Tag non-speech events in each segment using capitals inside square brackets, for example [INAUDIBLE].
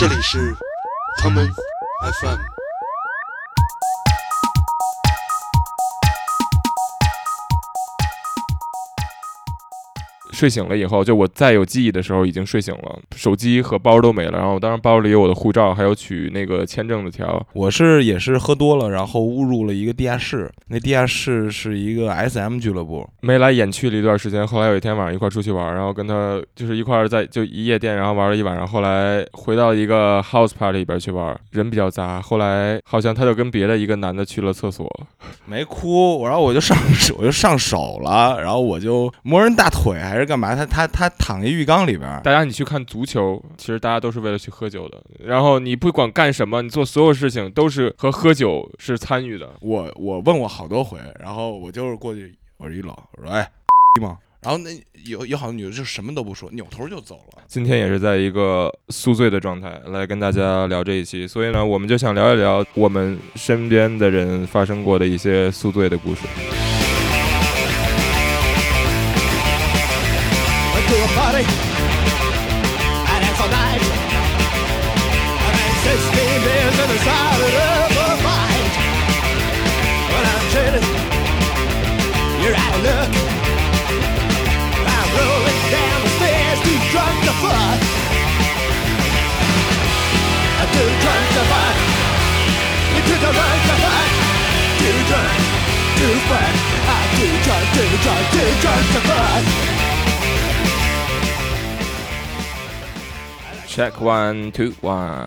这里是他们，FM。睡醒了以后，就我再有记忆的时候已经睡醒了，手机和包都没了。然后当时包里有我的护照，还有取那个签证的条。我是也是喝多了，然后误入了一个地下室。那地下室是一个 SM 俱乐部，眉来眼去了一段时间。后来有一天晚上一块出去玩，然后跟他就是一块在就一夜店，然后玩了一晚上。后来回到一个 house party 里边去玩，人比较杂。后来好像他就跟别的一个男的去了厕所，没哭，然后我就上我就上手了，然后我就摸人大腿还是。干嘛？他他他躺一浴缸里边。大家，你去看足球，其实大家都是为了去喝酒的。然后你不管干什么，你做所有事情都是和喝酒是参与的。我我问过好多回，然后我就是过去，我说一老，我说哎，[LAUGHS] 吗？然后那有有好多女的就什么都不说，扭头就走了。今天也是在一个宿醉的状态来跟大家聊这一期，所以呢，我们就想聊一聊我们身边的人发生过的一些宿醉的故事。Drunk, too drunk, Check one two one，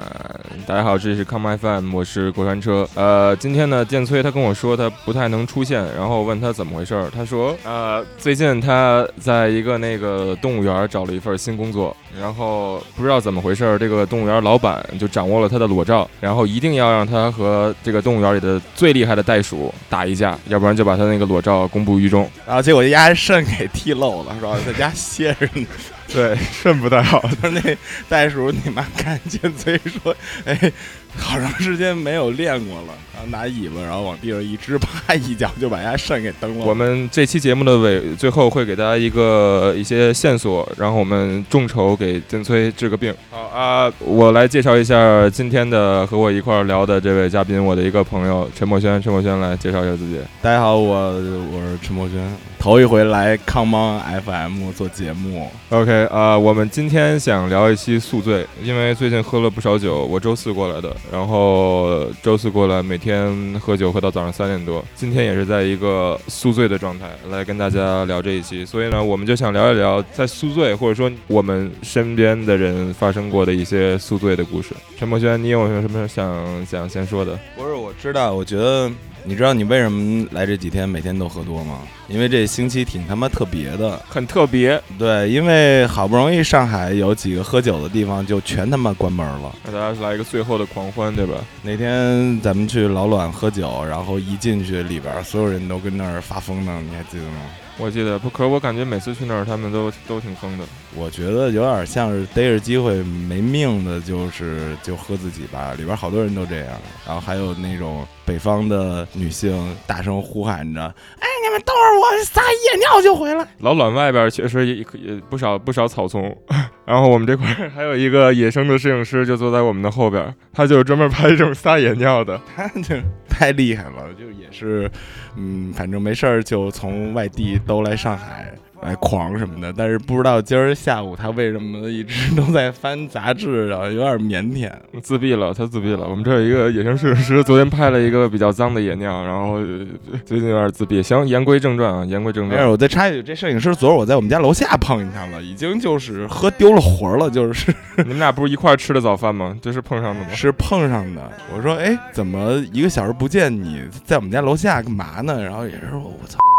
大家好，这里是 Come My Fan，我是过山车。呃，今天呢，建崔他跟我说他不太能出现，然后问他怎么回事儿，他说，呃，最近他在一个那个动物园找了一份新工作，然后不知道怎么回事儿，这个动物园老板就掌握了他的裸照，然后一定要让他和这个动物园里的最厉害的袋鼠打一架，要不然就把他那个裸照公布于众，然后结果丫肾给踢漏了，是吧？在家歇着呢。对，肾不太好。他 [LAUGHS] 说那袋鼠你妈看见，所以说，哎。好长时间没有练过了，然后拿尾巴，然后往地上一支，啪一脚就把人家肾给蹬了。我们这期节目的尾最后会给大家一个一些线索，然后我们众筹给金崔治个病。好啊，我来介绍一下今天的和我一块聊的这位嘉宾，我的一个朋友陈墨轩。陈墨轩来介绍一下自己。大家好，我我是陈墨轩，头一回来康邦 FM 做节目。OK 啊，我们今天想聊一期宿醉，因为最近喝了不少酒，我周四过来的。然后周四过来，每天喝酒喝到早上三点多。今天也是在一个宿醉的状态来跟大家聊这一期，所以呢，我们就想聊一聊在宿醉或者说我们身边的人发生过的一些宿醉的故事。陈柏轩，你有没有什么想想先说的？不是，我知道，我觉得。你知道你为什么来这几天每天都喝多吗？因为这星期挺他妈特别的，很特别。对，因为好不容易上海有几个喝酒的地方就全他妈关门了，给大家来一个最后的狂欢，对吧？那天咱们去老卵喝酒，然后一进去里边所有人都跟那儿发疯呢，你还记得吗？我记得不，可是我感觉每次去那儿他们都都挺疯的。我觉得有点像是逮着机会没命的，就是就喝自己吧。里边好多人都这样，然后还有那种北方的女性大声呼喊着：“哎，你们等会儿我撒夜尿就回来。”老卵外边确实也也不少不少草丛。[LAUGHS] 然后我们这块还有一个野生的摄影师，就坐在我们的后边，他就专门拍这种撒野尿的，[LAUGHS] 他就太厉害了，就也是，嗯，反正没事儿就从外地都来上海。哎，狂什么的，但是不知道今儿下午他为什么一直都在翻杂志然后，有点腼腆，自闭了，他自闭了。我们这有一个野生摄影师，昨天拍了一个比较脏的野尿，然后最近有点自闭。行，言归正传啊，言归正传。我再插一句，这摄影师昨儿我在我们家楼下碰见他了，已经就是喝丢了魂了，就是你们俩不是一块吃的早饭吗？这是碰上的吗？是碰上的。我说，哎，怎么一个小时不见你在我们家楼下干嘛呢？然后也是说，我操，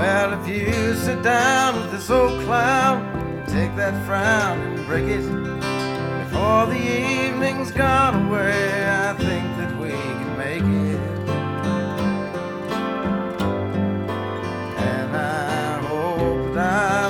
Well, if you sit down with this old clown, take that frown and break it. Before the evening's gone away, I think that we can make it. And I hope that I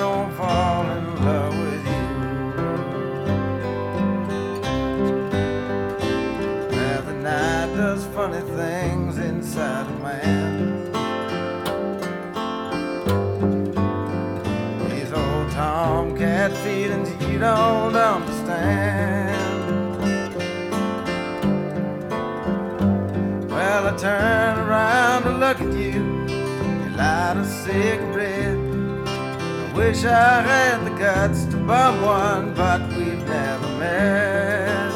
don't understand. Well, I turn around to look at you. You light a cigarette. I wish I had the guts to bum one, but we've never met.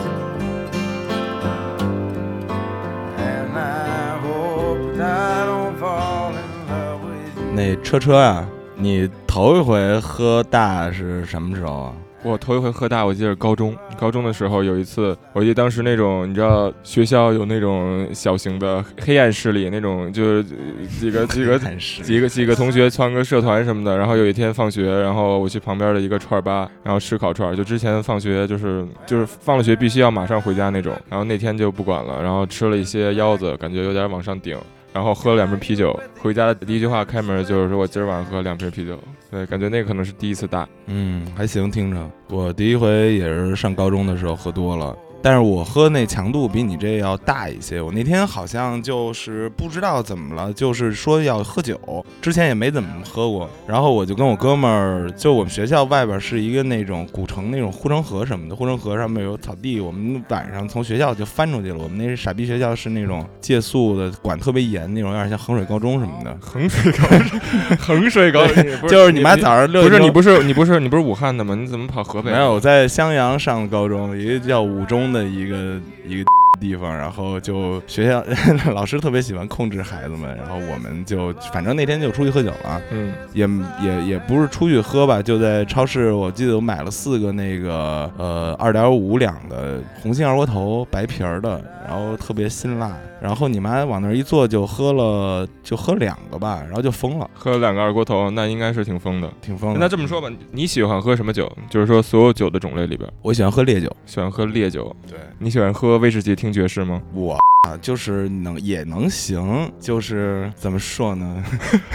And I hope that I don't fall in love with you. 那车车啊，你头一回喝大是什么时候啊？我头一回喝大，我记得高中。高中的时候有一次，我记得当时那种，你知道学校有那种小型的黑暗势力，那种就是呃几个几个几个几个同学创个社团什么的。然后有一天放学，然后我去旁边的一个串儿吧，然后吃烤串儿。就之前放学就是就是放了学必须要马上回家那种。然后那天就不管了，然后吃了一些腰子，感觉有点往上顶。然后喝了两瓶啤酒，回家的第一句话开门就是说我今儿晚上喝两瓶啤酒。对，感觉那个可能是第一次大。嗯，还行，听着。我第一回也是上高中的时候喝多了，但是我喝那强度比你这要大一些。我那天好像就是不知道怎么了，就是说要喝酒，之前也没怎么喝过。然后我就跟我哥们儿，就我们学校外边是一个那种古城那种护城河什么的，护城河上面有草地，我们晚上从学校就翻出去了。我们那傻逼学校是那种借宿的，管特别严那种，有点像衡水高中什么的。衡水高中，衡水高中，就是你妈早上六不是你不是你不是你不是武汉的吗？你怎么跑河北？没有，我在襄阳上高中，一个叫五中的一个一个地方，然后就学校 [LAUGHS] 老师特别喜欢控制孩子们，然后我们就反正那天就出去喝酒了，嗯，也也也不是出去喝吧，就在超市，我记得我买了四个那个呃二点五两的红星二锅头，白皮儿的，然后特别辛辣，然后你妈往那儿一坐就喝了就喝两个吧，然后就疯了，喝了两个二锅头，那应该是挺疯的。挺疯的。那这么说吧，你喜欢喝什么酒？就是说所有酒的种类里边，我喜欢喝烈酒，喜欢喝烈酒。对。你喜欢喝威士忌听爵士吗？我啊，就是能也能行，就是怎么说呢？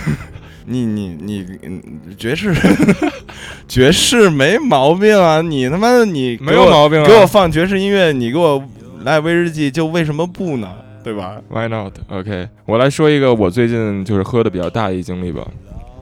[LAUGHS] 你你你嗯爵士 [LAUGHS] 爵士没毛病啊！你他妈的你没有毛病啊给我放爵士音乐，你给我来威士忌，就为什么不呢？对吧？Why not? OK，我来说一个我最近就是喝的比较大的一经历吧。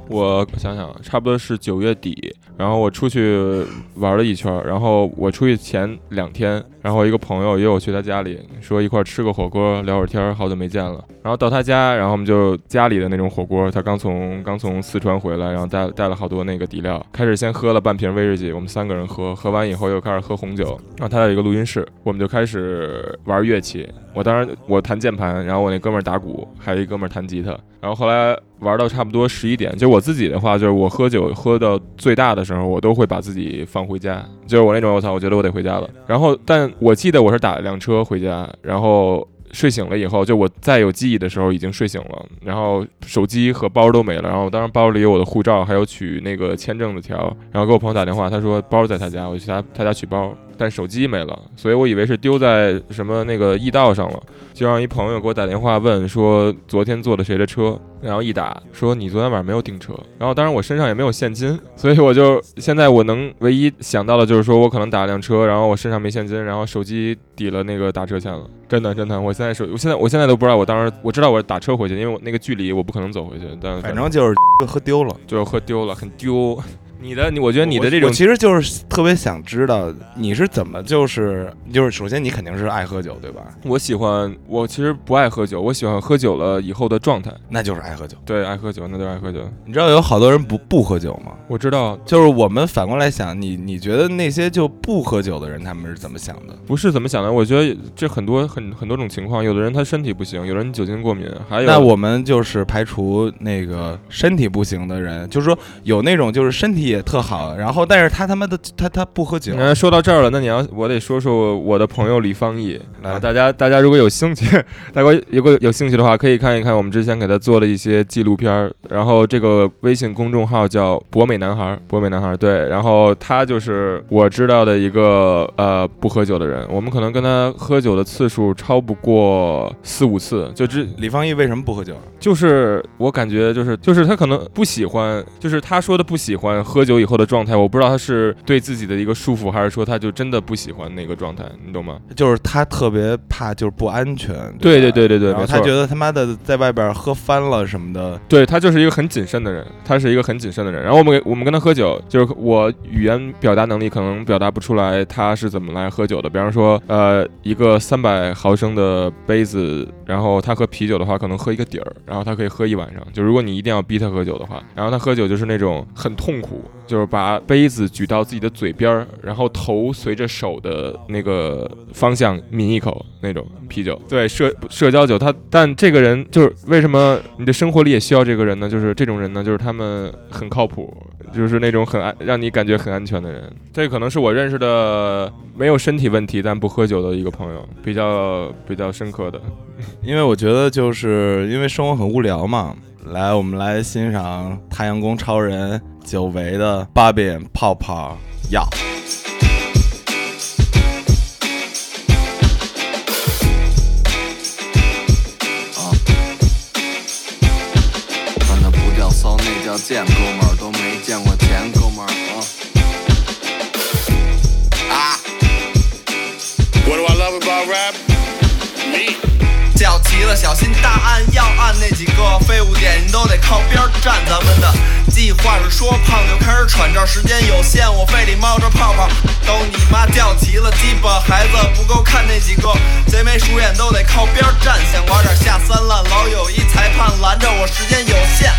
我想想，差不多是九月底，然后我出去玩了一圈，然后我出去前两天，然后一个朋友约我去他家里，说一块吃个火锅，聊会儿天，好久没见了。然后到他家，然后我们就家里的那种火锅，他刚从刚从四川回来，然后带带了好多那个底料，开始先喝了半瓶威士忌，我们三个人喝，喝完以后又开始喝红酒，然后他有一个录音室，我们就开始玩乐器。我当然我弹键盘，然后我那哥们儿打鼓，还有一哥们儿弹吉他。然后后来玩到差不多十一点，就我自己的话，就是我喝酒喝到最大的时候，我都会把自己放回家，就是我那种我操，我觉得我得回家了。然后但我记得我是打了辆车回家，然后。睡醒了以后，就我再有记忆的时候已经睡醒了，然后手机和包都没了，然后当时包里有我的护照，还有取那个签证的条，然后给我朋友打电话，他说包在他家，我去他他家取包，但手机没了，所以我以为是丢在什么那个驿道上了，就让一朋友给我打电话问说昨天坐的谁的车，然后一打说你昨天晚上没有订车，然后当然我身上也没有现金，所以我就现在我能唯一想到的就是说我可能打了辆车，然后我身上没现金，然后手机抵了那个打车钱了，真的真的，我现在手我现在我现在都不知道我当时我知道我是打车回去，因为我那个距离我不可能走回去，但反正就是 [LAUGHS] 喝丢了。就是喝丢了，很丢。你的你，我觉得你的这种其实就是特别想知道你是怎么就是就是首先你肯定是爱喝酒对吧？我喜欢，我其实不爱喝酒，我喜欢喝酒了以后的状态。那就是爱喝酒。对，爱喝酒，那就是爱喝酒。你知道有好多人不不喝酒吗？我知道，就是我们反过来想，你你觉得那些就不喝酒的人他们是怎么想的？不是怎么想的，我觉得这很多很很多种情况，有的人他身体不行，有的人酒精过敏，还有那我们就是排除那个身体不行的人，就是说有那种就是身体也特好，然后但是他他妈的他他不喝酒，那说到这儿了，那你要我得说说我的朋友李方毅。来。啊，大家大家如果有兴趣，[LAUGHS] 大家如果有兴趣的话，可以看一看我们之前给他做的一些纪录片儿，然后这个微信公众号叫博美男孩，博美男孩对，然后他就是我知道的一个呃不喝酒的人，我们可能跟他喝酒的次数超不过四五次，就之李方毅为什么不喝酒？就是我感觉就是就是他可能不喜欢，就是他说的不喜欢喝喝酒以后的状态，我不知道他是对自己的一个束缚，还是说他就真的不喜欢那个状态，你懂吗？就是他特别怕就是不安全，对对对对对对，然后。他觉得他妈的在外边喝翻了什么的，对他就是一个很谨慎的人，他是一个很谨慎的人。然后我们我们跟他喝酒，就是我语言表达能力可能表达不出来他是怎么来喝酒的。比方说，呃，一个三百毫升的杯子，然后他喝啤酒的话，可能喝一个底儿，然后他可以喝一晚上。就如果你一定要逼他喝酒的话，然后他喝酒就是那种很痛苦，就是把杯子举到自己的嘴边儿，然后头随着手的那个方向抿一口那种啤酒。对，社社交酒，他但这个人就是为什么你的生活里也需要这个人呢？就是这种人呢，就是他们很靠谱，就是那种很安让你感觉很安全的人。这可能是我认识的没有身体问题但不喝酒的一个朋友，比较比较深刻的。[LAUGHS] 因为我觉得就是因为生活很无聊嘛。来，我们来欣赏太阳宫超人久违的八比泡泡药。啊，穿的不叫骚，那叫健康。了，小心大案要案那几个废物点，你都得靠边站。咱们的计划是说胖就开始喘，这时间有限，我肺里冒着泡泡。都你妈叫齐了，鸡巴孩子不够看那几个，贼眉鼠眼都得靠边站。想玩点下三滥，老有一裁判拦着我，时间有限。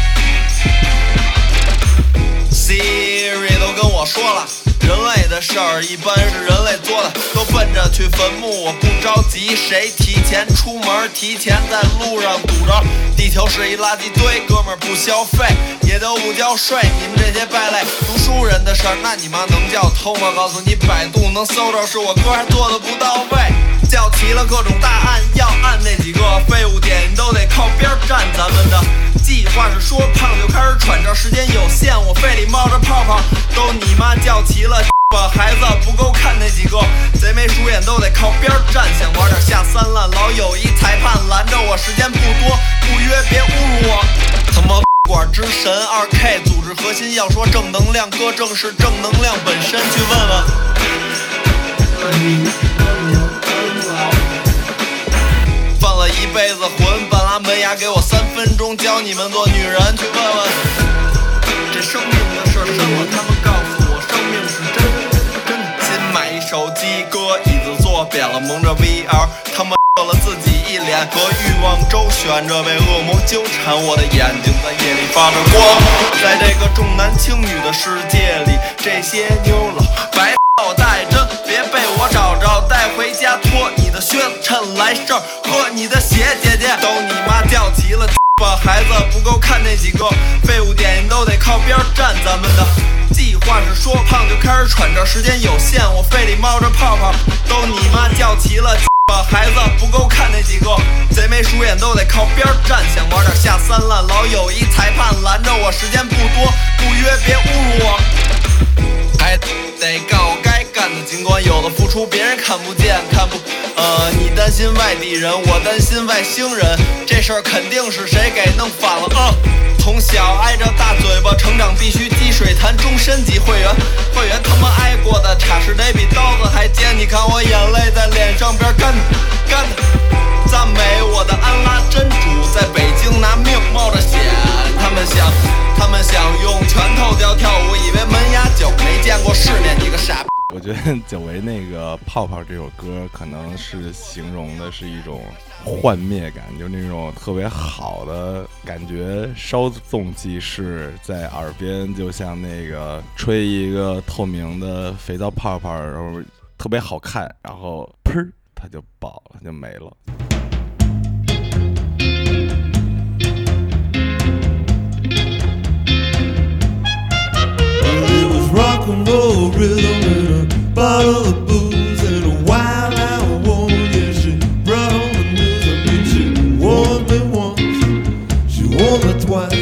Siri 都跟我说了，人类的事儿一般是人类做的，都奔着去坟墓，我不着急。谁提前出门，提前在路上堵着，地球是一垃圾堆，哥们儿不消费也都不交税。你们这些败类，读书人的事儿，那你妈能叫偷吗？告诉你，百度能搜着，是我哥还做的不到位。叫齐了各种大案要案那几个废物点，都得靠边站。咱们的计划是说胖就开始喘，这时间有限，我肺里冒着泡泡，都你妈叫齐了。[LAUGHS] 把孩子不够看那几个，贼眉鼠眼都得靠边站。想玩点下三滥，老有一裁判拦着我，时间不多，不约别侮辱我。他妈 [LAUGHS] 管之神二 K 组织核心要说正能量，哥正是正能量本身，去问问。犯了一辈子浑，门牙，给我三分钟教你们做女人，去问问。这生命的事儿深了，他们告诉我生命是真真的。新买一手机，搁椅子坐扁了，蒙着 VR，他妈射了自己一脸，和欲望周旋着，被恶魔纠缠，我的眼睛在夜里发着光。在这个重男轻女的世界里，这些妞老白我带针，别被我找着，带回家脱你的靴子，趁来事儿喝你的血，姐姐都你妈叫齐了。把孩子不够看那几个废物点，都得靠边站。咱们的计划是说胖就开始喘，这时间有限，我肺里冒着泡泡，都你妈叫齐了。把孩子不够看那几个贼眉鼠眼都得靠边站。想玩点下三滥，老有一裁判拦着我，时间不多，不约别侮辱看不见，看不，呃，你担心外地人，我担心外星人，这事儿肯定是谁给弄反了啊！从小挨着大嘴巴，成长必须积水潭，终身级会员，会员他妈挨过的插是得比刀子还尖，你看我眼泪在脸上边干干，赞美我的安拉真主，在北京拿命冒着险，他们想。他们想用拳头教跳舞，以为门牙久没见过世面，你个傻逼！我觉得 [LAUGHS] 久违那个《泡泡》这首歌，可能是形容的是一种幻灭感，就那种特别好的感觉，稍纵即逝，在耳边就像那个吹一个透明的肥皂泡泡，然后特别好看，然后砰它就爆了，就没了。And roll rhythm and a bottle of booze and a wild out woman. Yeah, she brought home the news. I mean, she warned me once, she warned me twice,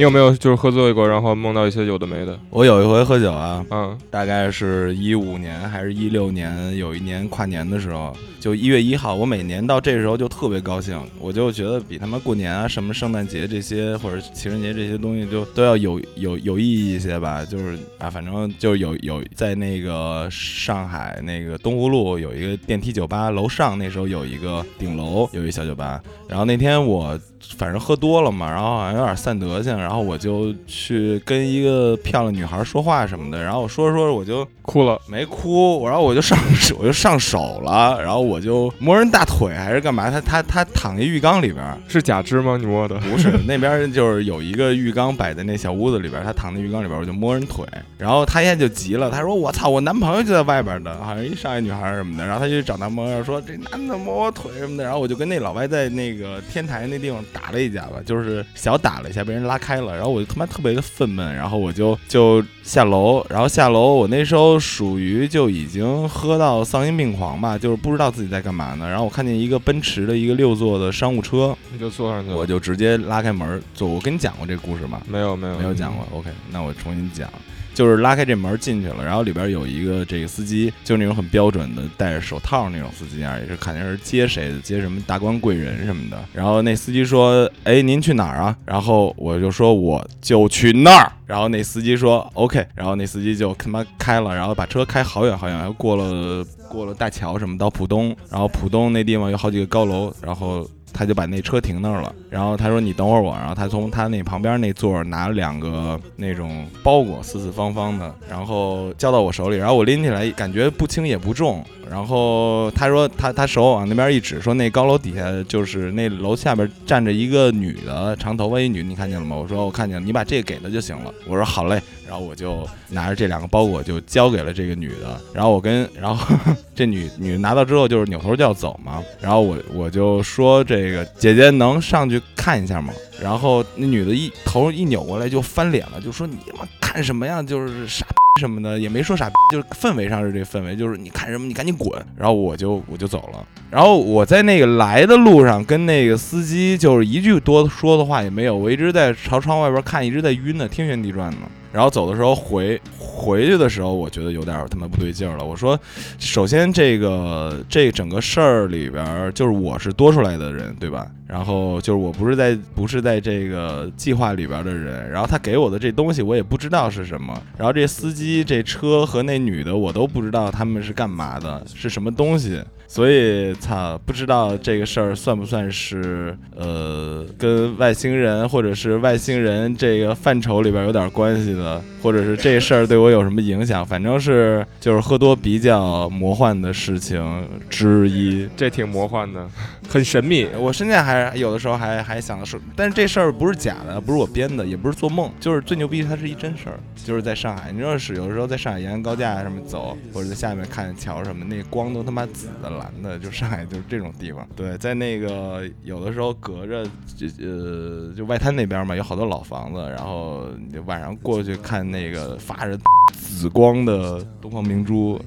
你有没有就是喝醉过，然后梦到一些有的没的？我有一回喝酒啊，嗯，大概是一五年还是一六年，有一年跨年的时候，就一月一号，我每年到这时候就特别高兴，我就觉得比他妈过年啊、什么圣诞节这些或者情人节这些东西就都要有有有意义一些吧。就是啊，反正就有有在那个上海那个东湖路有一个电梯酒吧，楼上那时候有一个顶楼有一小酒吧，然后那天我反正喝多了嘛，然后好像有点散德性，然后我就去跟一个漂亮女孩说话什么的，然后我说着说着我就哭了。没哭，然后我就上手我就上手了，然后我就摸人大腿还是干嘛？他他他躺在浴缸里边儿，是假肢吗？你摸的？不是那边就是有一个浴缸摆在那小屋子里边儿，他躺在浴缸里边儿，我就摸人腿，然后他现在就急了，他说我操，我男朋友就在外边的，好像一上海女孩儿什么的，然后他就找男朋友说这男的摸我腿什么的，然后我就跟那老外在那个天台那地方打了一架吧，就是小打了一下，被人拉开了，然后我就他妈特别的愤懑，然后我就就下楼，然后下楼我那时候属于就已经喝到丧心病狂吧，就是不知道自己在干嘛呢，然后我看见一个奔驰的一个六座的商务车，你就坐上去了。我就直接拉开门儿，就我跟你讲过这故事吗？没有没有没有讲过。OK，那我重新讲。就是拉开这门进去了，然后里边有一个这个司机，就是那种很标准的戴着手套那种司机啊，也是肯定是接谁的，接什么达官贵人什么的。然后那司机说：“哎，您去哪儿啊？”然后我就说：“我就去那儿。”然后那司机说：“OK。”然后那司机就他妈开了，然后把车开好远好远，又过了过了大桥什么到浦东，然后浦东那地方有好几个高楼，然后。他就把那车停那儿了，然后他说你等会儿我，然后他从他那旁边那座拿了两个那种包裹，四四方方的，然后交到我手里，然后我拎起来感觉不轻也不重，然后他说他他手往那边一指，说那高楼底下就是那楼下边站着一个女的，长头发一女，你看见了吗？我说我看见了，你把这个给他就行了。我说好嘞，然后我就拿着这两个包裹就交给了这个女的，然后我跟然后 [LAUGHS] 这女女拿到之后就是扭头就要走嘛，然后我我就说这个姐姐能上去看一下吗？然后那女的一头一扭过来就翻脸了，就说你妈看什么呀？就是傻逼 [LAUGHS] 什么的，也没说傻逼，就是氛围上是这氛围，就是你看什么你赶紧滚。然后我就我就走了。然后我在那个来的路上跟那个司机就是一句多说的话也没有，我一直在朝窗外边看，一直在晕呢，天旋地转呢。然后走的时候回回去的时候，我觉得有点他妈不对劲儿了。我说，首先这个这整个事儿里边儿，就是我是多出来的人，对吧？然后就是我不是在不是在这个计划里边的人，然后他给我的这东西我也不知道是什么，然后这司机、这车和那女的我都不知道他们是干嘛的，是什么东西。所以，操，不知道这个事儿算不算是呃，跟外星人或者是外星人这个范畴里边有点关系的，或者是这事儿对我有什么影响？反正是就是喝多比较魔幻的事情之一。这挺魔幻的，很神秘。我现在还有的时候还还想说，但是这事儿不是假的，不是我编的，也不是做梦，就是最牛逼，它是一真事儿，就是在上海。你知道是有的时候在上海延安高架上面走，或者在下面看桥什么，那光都他妈紫的蓝的，就上海就是这种地方。对，在那个有的时候隔着就呃就外滩那边嘛，有好多老房子，然后晚上过去看那个发着紫光的东方明珠，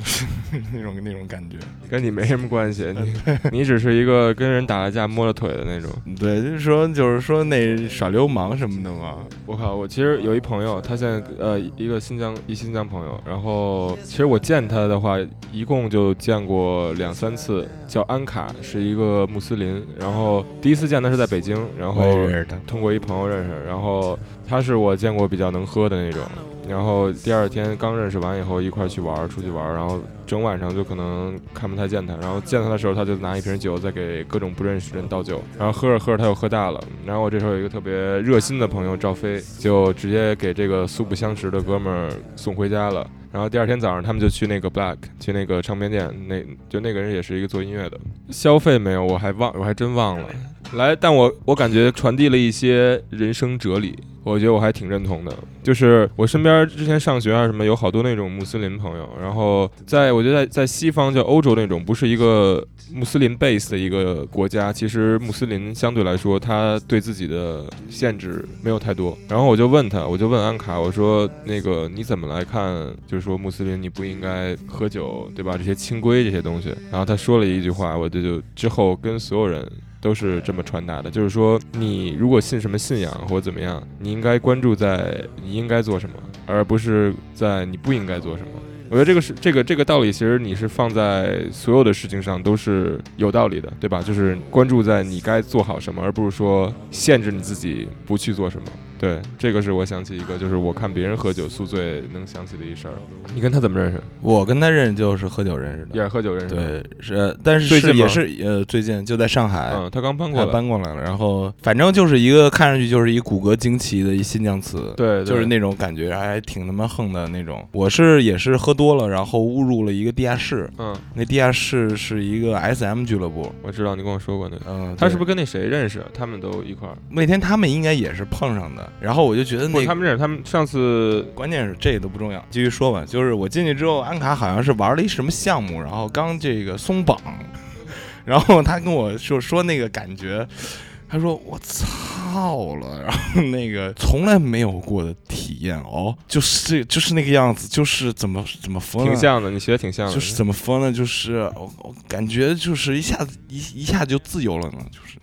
[LAUGHS] 那种那种感觉，跟你没什么关系，你你只是一个跟人打了架摸了腿的那种。对，就是说，就是说那耍流氓什么的嘛。我靠，我其实有一朋友，他现在呃一个新疆一新疆朋友，然后其实我见他的话，一共就见过两三次，叫安卡，是一个穆斯林，然后第一次见他是在北京，然后通过一朋友认识，然后他是我见过比较能喝的那种。然后第二天刚认识完以后，一块去玩，出去玩，然后整晚上就可能看不太见他。然后见他的时候，他就拿一瓶酒在给各种不认识人倒酒。然后喝着喝着他又喝大了。然后我这时候有一个特别热心的朋友赵飞，就直接给这个素不相识的哥们儿送回家了。然后第二天早上，他们就去那个 Black，去那个唱片店，那就那个人也是一个做音乐的，消费没有，我还忘，我还真忘了。来，但我我感觉传递了一些人生哲理，我觉得我还挺认同的。就是我身边之前上学啊什么，有好多那种穆斯林朋友，然后在我觉得在在西方叫欧洲那种，不是一个穆斯林 base 的一个国家，其实穆斯林相对来说，他对自己的限制没有太多。然后我就问他，我就问安卡，我说那个你怎么来看？就是说穆斯林你不应该喝酒，对吧？这些清规这些东西。然后他说了一句话，我就就之后跟所有人都是这么传达的，就是说你如果信什么信仰或者怎么样，你应该关注在你应该做什么，而不是在你不应该做什么。我觉得这个是这个这个道理，其实你是放在所有的事情上都是有道理的，对吧？就是关注在你该做好什么，而不是说限制你自己不去做什么。对，这个是我想起一个，就是我看别人喝酒宿醉能想起的一事儿。你跟他怎么认识？我跟他认识就是喝酒认识的。也是喝酒认识的。对，是，但是是也是呃，最近就在上海，嗯，他刚搬过来。搬过来了。然后反正就是一个看上去就是一骨骼惊奇的一新疆词，对，对就是那种感觉还挺他妈横的那种。我是也是喝多了，然后误入了一个地下室，嗯，那地下室是一个 SM 俱乐部。我知道你跟我说过那个。嗯，他是不是是跟那谁认识？他们都一块儿。那天他们应该也是碰上的？然后我就觉得不，那他们认识。他们上次关键是这个都不重要，继续说吧。就是我进去之后，安卡好像是玩了一什么项目，然后刚这个松绑，[LAUGHS] 然后他跟我就说那个感觉，他说我操了，然后那个从来没有过的体验哦，就是这就是那个样子，就是怎么怎么疯了？挺像的，你学的挺像的。就是怎么疯呢？就是我我感觉就是一下子一一下就自由了呢，就是。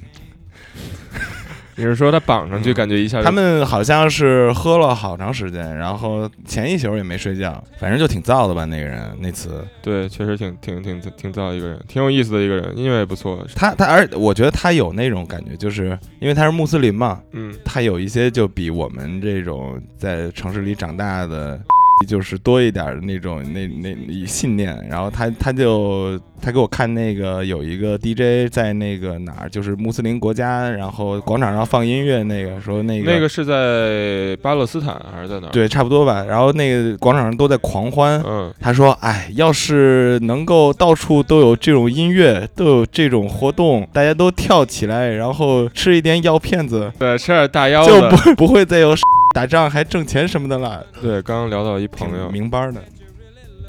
你是说他绑上去，感觉一下就他们好像是喝了好长时间，然后前一宿也没睡觉，反正就挺燥的吧。那个人那次，对，确实挺挺挺挺燥一个人，挺有意思的一个人，音乐也不错。他他而我觉得他有那种感觉，就是因为他是穆斯林嘛，嗯，他有一些就比我们这种在城市里长大的，就是多一点的那种那那那信念。然后他他就他给我看那个有一个 DJ 在那个哪儿，就是穆斯林国家，然后广场上放音乐，那个说那个那个是在巴勒斯坦还是在哪儿？，对，差不多吧。然后那个广场上都在狂欢。嗯，他说：“哎，要是能够到处都有这种音乐，都有这种活动，大家都跳起来，然后吃一点药片子，对，吃点大腰子就子。不不会再有打仗还挣钱什么的了。对，刚刚聊到一朋友挺，明班的。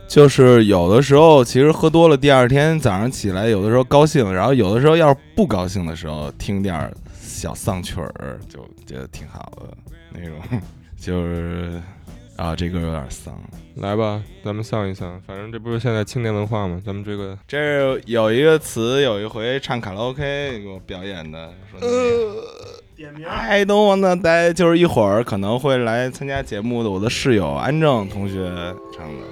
就是有的时候，其实喝多了，第二天早上起来，有的时候高兴，然后有的时候要是不高兴的时候，听点儿小丧曲儿，就觉得挺好的那种。[LAUGHS] 就是啊，这歌有点丧。来吧，咱们丧一丧。反正这不是现在青年文化吗？咱们这个这是有一个词，有一回唱卡拉 OK 给我表演的，说那个 I don't wanna die，就是一会儿可能会来参加节目的。我的室友安正同学唱的。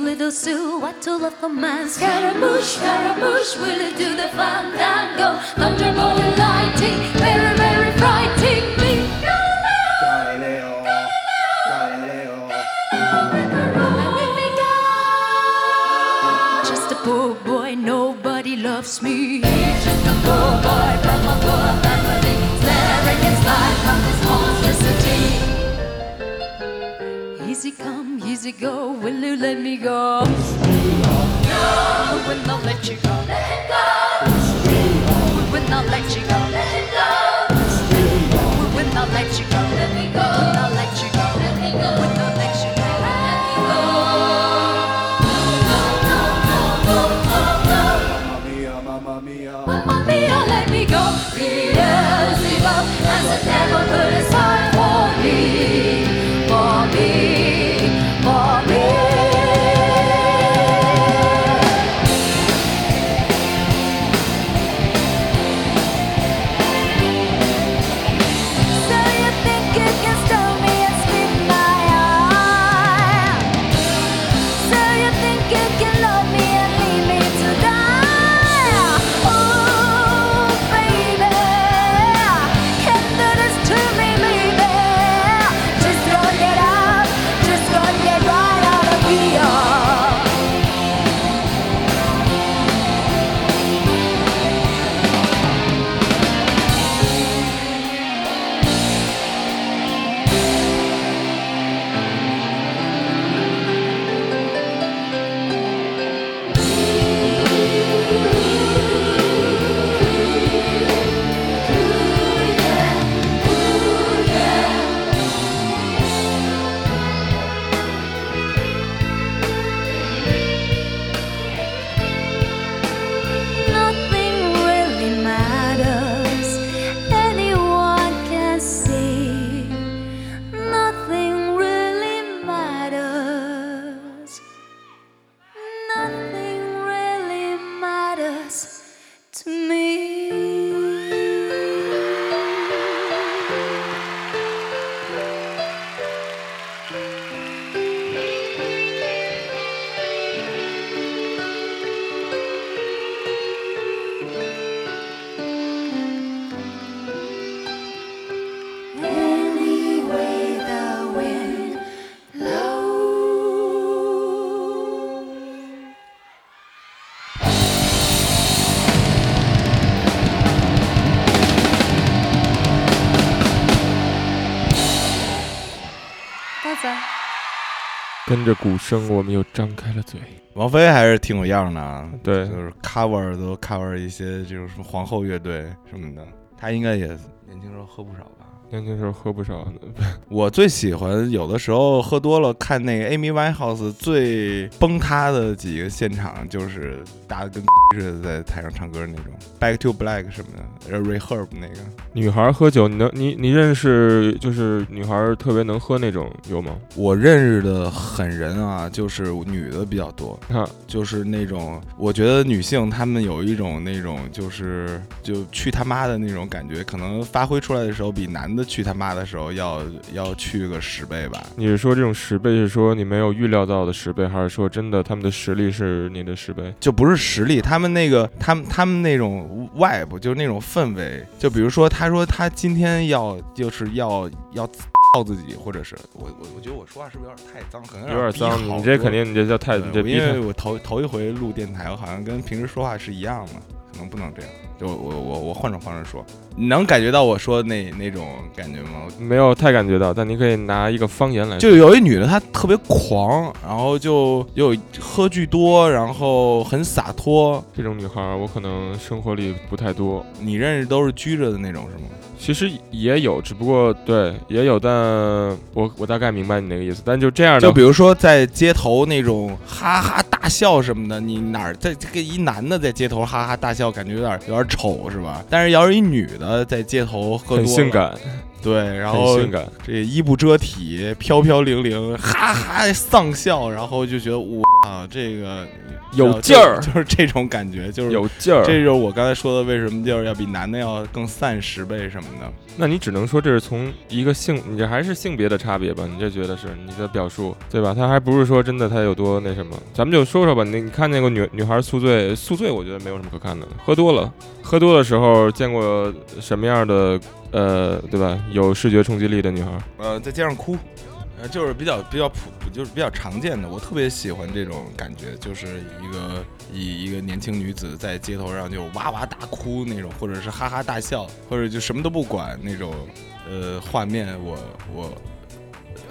See Sue, little silhouette love a man. Scaramouche, Scaramouche, will you do the fandango? Thunderbolt and lightning, very, very frightening me. Galileo, Galileo. Let me go. Just a poor boy, nobody loves me. He's just a poor boy from a poor family, staring his life from this Easy come, easy go, will you let me go? No, we will not let you go. Let go. We will not let you go. 跟着鼓声，我们又张开了嘴。王菲还是挺有样的啊，对就是 cover 都 cover 一些就是什么皇后乐队什么的，她应该也年轻时候喝不少吧。年轻时候喝不少，[LAUGHS] 我最喜欢有的时候喝多了看那个 Amy Winehouse 最崩塌的几个现场，就是大家跟 [LAUGHS] 似的在台上唱歌那种，Back to Black 什么的，Ray Herb 那个。女孩喝酒，你能你你认识就是女孩特别能喝那种有吗？我认识的狠人啊，就是女的比较多，哈，就是那种我觉得女性她们有一种那种就是就去他妈的那种感觉，可能发挥出来的时候比男的去他妈的时候要要去个十倍吧。你是说这种十倍是说你没有预料到的十倍，还是说真的他们的实力是你的十倍？就不是实力，他们那个，他们他们那种 vibe，就是那种氛围。就比如说，他说他今天要就是要要操自己，或者是我我我觉得我说话是不是有点太脏？可能有点脏，你这肯定你这叫太你这因为我头头一回录电台，我好像跟平时说话是一样的，可能不能这样。就我我我我换种方式说，你能感觉到我说那那种感觉吗？没有太感觉到，但你可以拿一个方言来说。就有一女的，她特别狂，然后就又喝巨多，然后很洒脱。这种女孩儿，我可能生活里不太多。你认识都是拘着的那种是吗？其实也有，只不过对也有，但我我大概明白你那个意思。但就这样的，就比如说在街头那种哈哈大笑什么的，你哪儿在这个一男的在街头哈哈大笑，感觉有点有点丑是吧？但是要是一女的在街头喝多很性，感，对，然后性感。这衣不遮体，飘飘零零，哈哈丧笑，然后就觉得我啊，这个有劲儿就 [LAUGHS] 就是这种感觉，就是有劲儿，这就是我刚才说的，为什么就是要比男的要更散十倍什么的。那你只能说这是从一个性，你这还是性别的差别吧？你这觉得是你的表述，对吧？他还不是说真的他有多那什么？咱们就说说吧。你你看见过女女孩宿醉，宿醉我觉得没有什么可看的。喝多了，喝多的时候见过什么样的呃，对吧？有视觉冲击力的女孩？呃，在街上哭，呃，就是比较比较普，就是比较常见的。我特别喜欢这种感觉，就是一个一一个年轻女子在街头上就哇哇大哭那种，或者是哈哈大笑，或者就什么都不管那种，呃，画面我我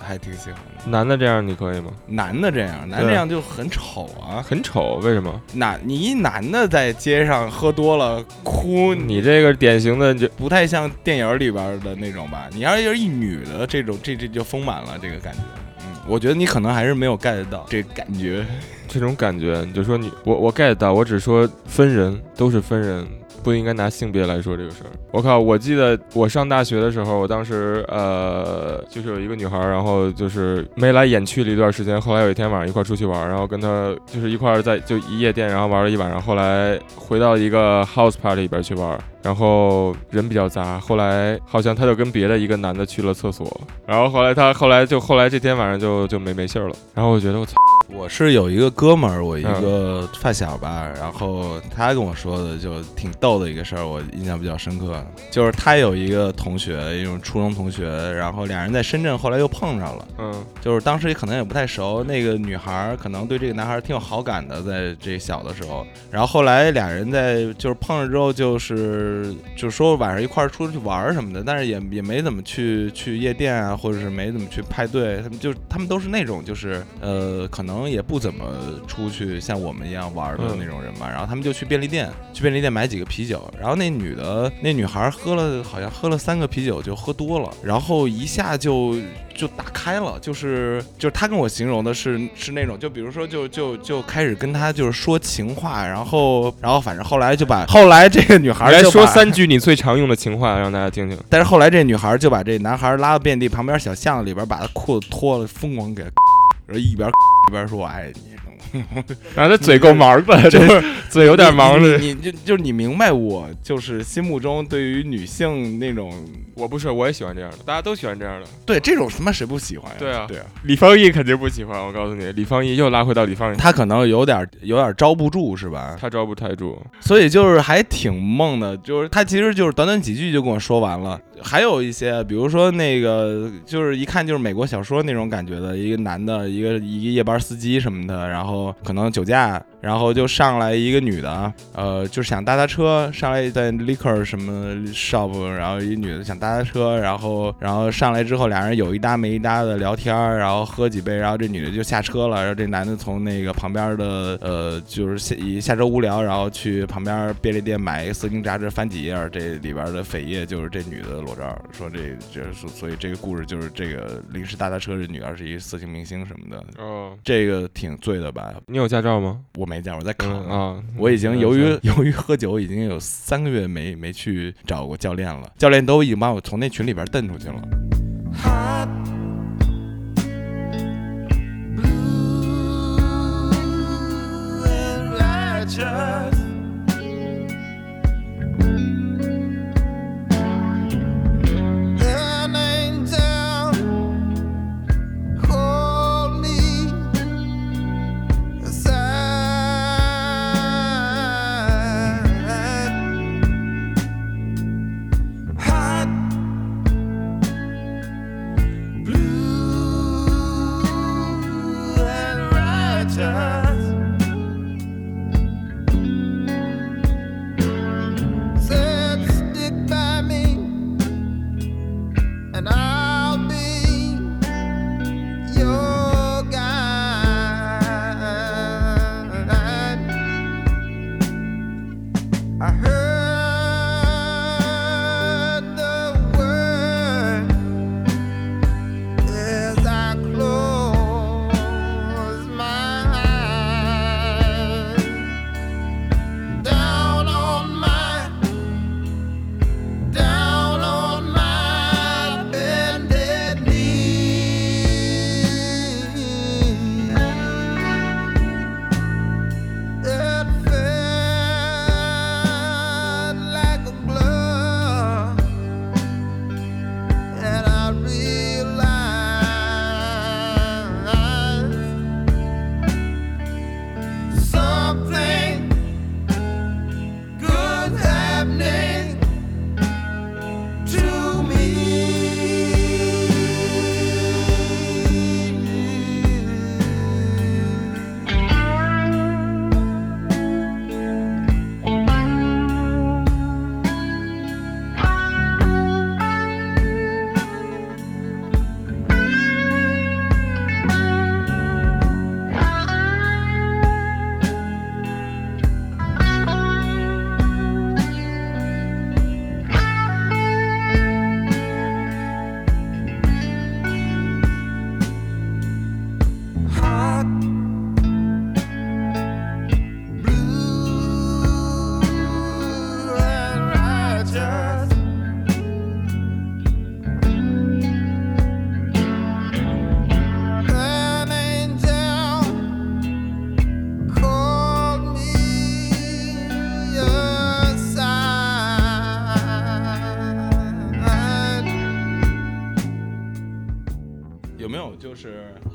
还挺喜欢的。男的这样你可以吗？男的这样，男的这样就很丑啊！很丑，为什么？男你一男的在街上喝多了哭，你这个典型的就不太像电影里边的那种吧？你要是一女的，这种这这就丰满了这个感觉。嗯，我觉得你可能还是没有 get 到这个感觉。这种感觉，你就说你我我 get 到，我只说分人，都是分人，不应该拿性别来说这个事儿。我靠，我记得我上大学的时候，我当时呃，就是有一个女孩，然后就是眉来眼去了一段时间，后来有一天晚上一块出去玩，然后跟她就是一块在就一夜店，然后玩了一晚上，后来回到一个 house party 里边去玩，然后人比较杂，后来好像他就跟别的一个男的去了厕所，然后后来他后来就后来这天晚上就就没没信儿了，然后我觉得我操。我是有一个哥们儿，我一个 [LAUGHS] 发小吧，然后他跟我说的就挺逗的一个事儿，我印象比较深刻。就是他有一个同学，一种初中同学，然后俩人在深圳，后来又碰上了。嗯就是当时也可能也不太熟，那个女孩儿可能对这个男孩儿挺有好感的，在这小的时候。然后后来俩人在就是碰上之后，就是就说晚上一块儿出去玩什么的，但是也也没怎么去去夜店啊，或者是没怎么去派对。他们就他们都是那种就是呃，可能也不怎么出去像我们一样玩的嗯那种人嘛。然后他们就去便利店，去便利店买几个啤酒。然后那女的那女孩喝了好像喝了三个啤酒就喝多了，然后一下就。就打开了，就是就是他跟我形容的是是那种，就比如说就就就开始跟他就是说情话，然后然后反正后来就把后来这个女孩就把，说三句你最常用的情话，让大家听听。但是后来这女孩就把这男孩拉到遍地旁边小巷子里边，把他裤子脱了，疯狂给，然后一边一边说我爱你。然后他嘴够忙的，就是 [LAUGHS] 嘴有点忙的。你你就就是你明白我就是心目中对于女性那种我不是，我也喜欢这样的，大家都喜欢这样的。对这种他妈谁不喜欢呀？对啊对啊，李方毅肯定不喜欢，我告诉你，李方毅又拉回到李方毅，他可能有点有点招不住是吧？他招不太住。所以就是还挺梦的，就是他其实就是短短几句就跟我说完了。还有一些，比如说那个，就是一看就是美国小说那种感觉的一个男的，一个一个夜班司机什么的，然后可能酒驾，然后就上来一个女的，呃，就是想搭他车，上来在 liquor 什么 shop，然后一女的想搭他车，然后然后上来之后俩人有一搭没一搭的聊天，然后喝几杯，然后这女的就下车了，然后这男的从那个旁边的呃，就是下一下车无聊，然后去旁边便利店买一个色情杂志翻几页，这里边的扉页就是这女的裸照，说这这所所以这个故事就是这个临时搭搭车这女儿是一个色情明星什么的，哦，这个挺醉的吧？你有驾照吗？我没驾，我在考。嗯啊，我已经由于嗯由于喝酒，已经有三个月没没去找过教练了，教练都已经把我从那群里边蹬出去了。hot, blue and righteous.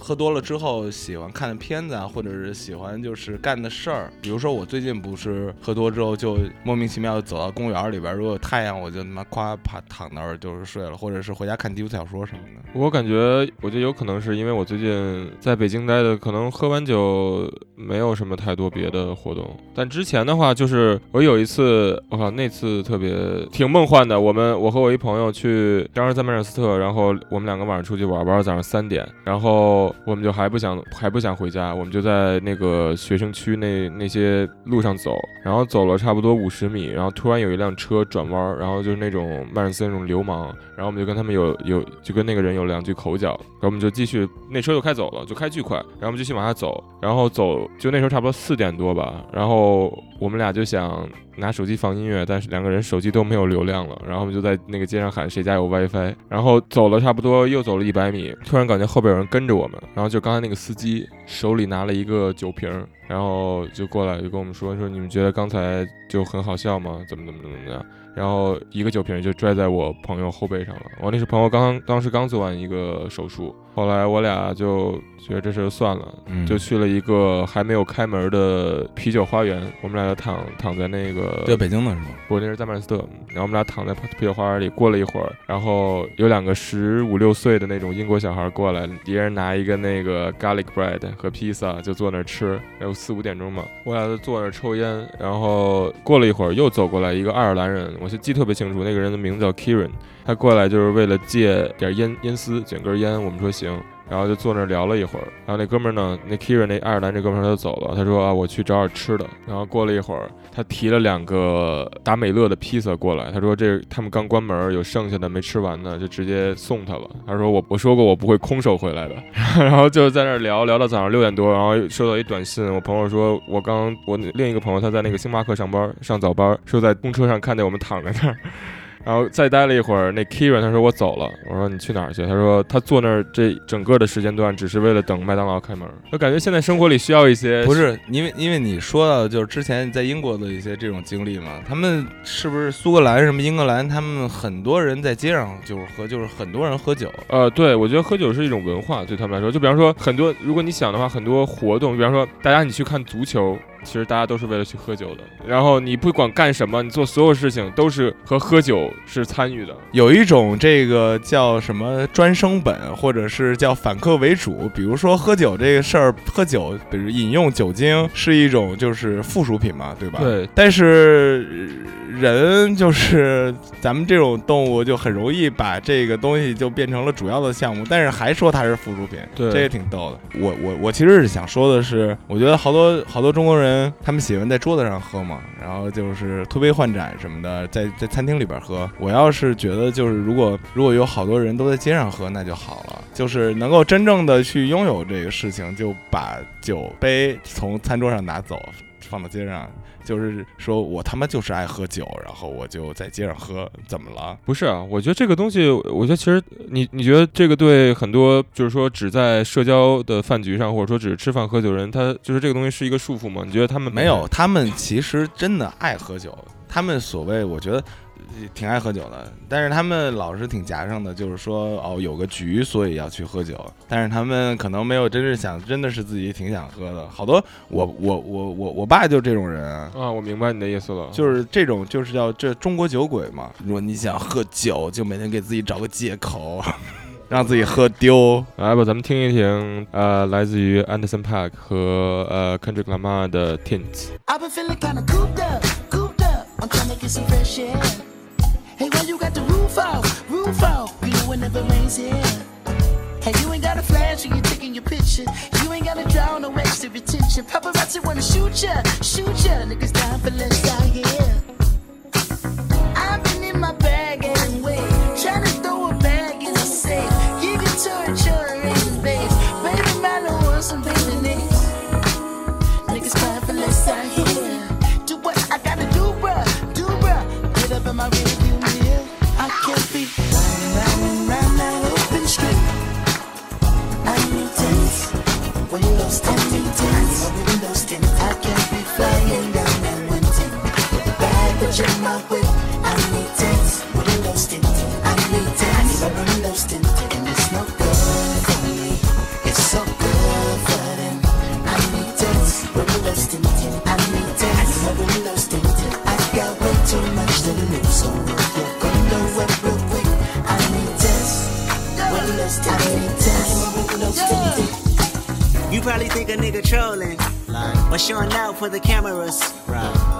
喝多了之后喜欢看的片子啊，或者是喜欢就是干的事儿。比如说我最近不是喝多之后就莫名其妙走到公园里边，如果有太阳我就他妈夸趴躺那儿就是睡了，或者是回家看低俗小说什么的。我感觉，我觉得有可能是因为我最近在北京待的，可能喝完酒没有什么太多别的活动。但之前的话，就是我有一次，我靠，那次特别挺梦幻的。我们我和我一朋友去，当时在曼彻斯特，然后我们两个晚上出去玩，玩到早上三点，然后我们就还不想还不想回家，我们就在那个学生区那那些路上走，然后走了差不多五十米，然后突然有一辆车转弯，然后就是那种曼彻斯特那种流氓，然后我们就跟他们有有就跟那个人有两句口角，然后我们就继续，那车就开走了，就开巨快，然后我们继续往下走，然后走就那时候差不多四点多吧，然后我们俩就想拿手机放音乐，但是两个人手机都没有流量了，然后我们就在那个街上喊谁家有 WiFi，然后走了差不多又走了一百米，突然感觉后边有人跟着我们，然后就刚才那个司机手里拿了一个酒瓶，然后就过来就跟我们说说你们觉得刚才就很好笑吗？怎么怎么怎么怎么样？然后一个酒瓶就拽在我朋友后背上了。我那是朋友刚当时刚做完一个手术，后来我俩就觉得这事就算了，嗯就去了一个还没有开门的啤酒花园，我们俩就躺躺在那个在北京的是吗？我那是在曼彻斯特，然后我们俩躺在啤酒花园里，过了一会儿，然后有两个十五六岁的那种英国小孩过来，一人拿一个那个 garlic bread 和披萨，就坐那儿吃。有四五点钟嘛，我俩就坐那儿抽烟，然后过了一会儿又走过来一个爱尔兰人，我就记特别清楚，那个人的名字叫 Kieran，他过来就是为了借点烟烟丝，卷根烟，我们说行。然后就坐那儿聊了一会儿，然后那哥们儿呢，那 Kira 那爱尔兰这哥们儿他就走了，他说啊我去找点吃的。然后过了一会儿，他提了两个达美乐的披萨过来，他说这他们刚关门，有剩下的没吃完呢，就直接送他了。他说我我说过我不会空手回来的，[LAUGHS] 然后就在那儿聊聊到早上六点多，然后收到一短信，我朋友说我刚我另一个朋友他在那个星巴克上班上早班，说在公车上看见我们躺在那儿。然后再待了一会儿，那 Kieran 他说我走了，我说你去哪儿去？他说他坐那儿这整个的时间段只是为了等麦当劳开门。我感觉现在生活里需要一些不是，因为因为你说到就是之前在英国的一些这种经历嘛，他们是不是苏格兰什么英格兰，他们很多人在街上就是喝，就是很多人喝酒，呃，对，我觉得喝酒是一种文化，对他们来说，就比方说很多，如果你想的话，很多活动，比方说大家你去看足球，其实大家都是为了去喝酒的。然后你不管干什么，你做所有事情都是和喝酒是参与的。有一种这个叫什么专升本，或者是叫反客为主。比如说喝酒这个事儿，喝酒，比如饮用酒精是一种就是附属品嘛，对吧？。对，但是呃人就是咱们这种动物，就很容易把这个东西就变成了主要的项目，但是还说它是附属品，对这也挺逗的。我我我其实是想说的是，我觉得好多好多中国人他们喜欢在桌子上喝嘛，然后就是推杯换盏什么的，在在餐厅里边喝。我要是觉得就是如果如果有好多人都在街上喝，那就好了，就是能够真正的去拥有这个事情，就把酒杯从餐桌上拿走，放到街上。就是说我他妈就是爱喝酒，然后我就在街上喝，怎么了？不是啊，我觉得这个东西，我觉得其实你你觉得这个对很多就是说只在社交的饭局上，或者说只是吃饭喝酒的人，他就是这个东西是一个束缚吗？你觉得他们没有，他们其实真的爱喝酒，他们所谓我觉得挺爱喝酒的，但是他们老是挺夹上的，就是说哦有个局，所以要去喝酒，但是他们可能没有真是想，真的是自己挺想喝的。好多我我我我我爸就这种人啊。我明白你的意思了，就是这种，就是叫这中国酒鬼嘛。如果你想喝酒，就每天给自己找个借口，让自己喝丢。来吧，咱们听一听，呃，来自于 Anderson Park 和呃 Kendrick Lamar 的 Tint。I've been feeling kinda cooped up, get some fresh air. Hey, why you got the roof off, roof off? You know it never rains here. Hey, you ain't got a flash when you're taking your picture. You ain't gotta draw no extra attention. Paparazzi wanna shoot ya, shoot ya. Niggas down for less out here. You probably think a nigga trolling, like. or showing out for the cameras.